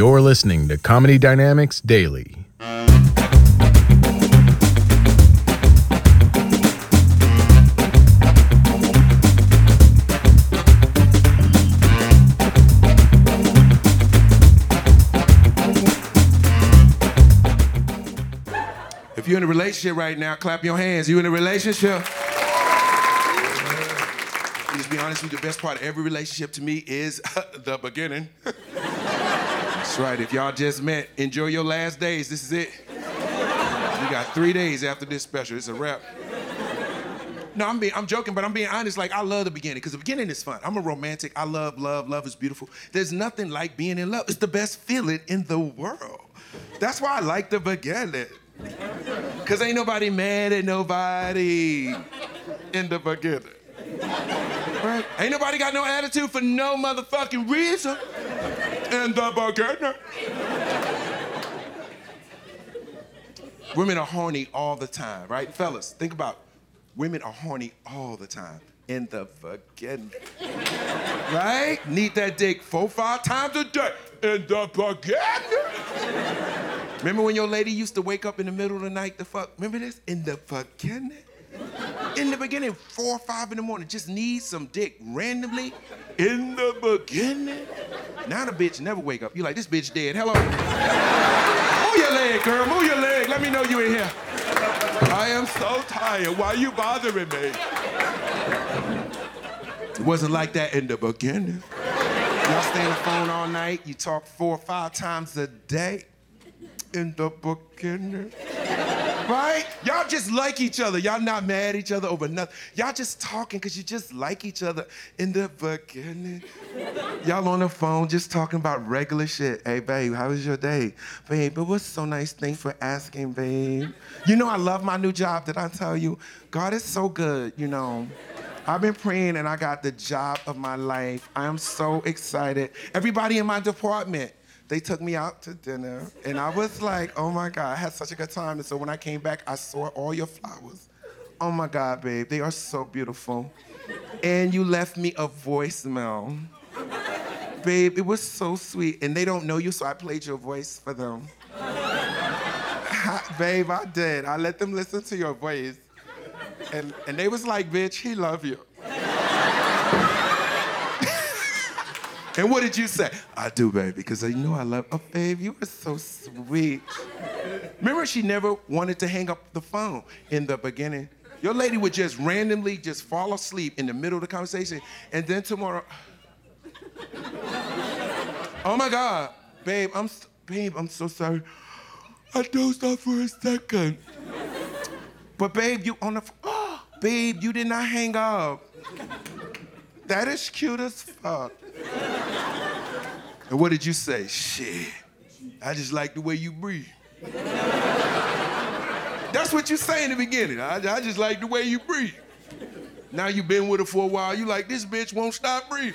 You're listening to Comedy Dynamics Daily. If you're in a relationship right now, clap your hands. You in a relationship? Just be honest with you, the best part of every relationship to me is the beginning. That's right. If y'all just met, enjoy your last days. This is it. You got three days after this special. It's a wrap. No, I'm being, I'm joking, but I'm being honest. Like I love the beginning because the beginning is fun. I'm a romantic. I love love. Love is beautiful. There's nothing like being in love. It's the best feeling in the world. That's why I like the beginning. Cause ain't nobody mad at nobody in the beginning. Right? Ain't nobody got no attitude for no motherfucking reason in the beginning. Women are horny all the time, right? Fellas, think about women are horny all the time in the beginning. Right? Need that dick four, five times a day in the beginning. Remember when your lady used to wake up in the middle of the night to fuck? Remember this? In the beginning? In the beginning, four or five in the morning, just need some dick randomly in the beginning. Now the bitch never wake up. You like, this bitch dead. Hello. Move your leg, girl. Move your leg. Let me know you in here. I am so tired. Why you bothering me? It wasn't like that in the beginning. Y'all stay on the phone all night. You talk four or five times a day in the beginning. Right? Y'all just like each other. Y'all not mad at each other over nothing. Y'all just talking because you just like each other in the beginning. Y'all on the phone just talking about regular shit. Hey, babe, how was your day? Babe, it was so nice. Thanks for asking, babe. You know, I love my new job. Did I tell you? God is so good, you know. I've been praying and I got the job of my life. I am so excited. Everybody in my department, they took me out to dinner, and I was like, oh my God, I had such a good time. And so when I came back, I saw all your flowers. Oh my God, babe, they are so beautiful. And you left me a voicemail. babe, it was so sweet. And they don't know you, so I played your voice for them. babe, I did. I let them listen to your voice. And, and they was like, bitch, he love you. And what did you say? I do, baby, because uh, you know I love. Oh, babe, you were so sweet. Remember, she never wanted to hang up the phone in the beginning. Your lady would just randomly just fall asleep in the middle of the conversation, and then tomorrow. oh my God, babe, I'm babe, I'm so sorry. I dozed off for a second. But babe, you on the. Oh, babe, you did not hang up. That is cute as fuck. And what did you say? Shit, I just like the way you breathe. That's what you say in the beginning. I, I just like the way you breathe. Now you've been with her for a while, you like, this bitch won't stop breathing.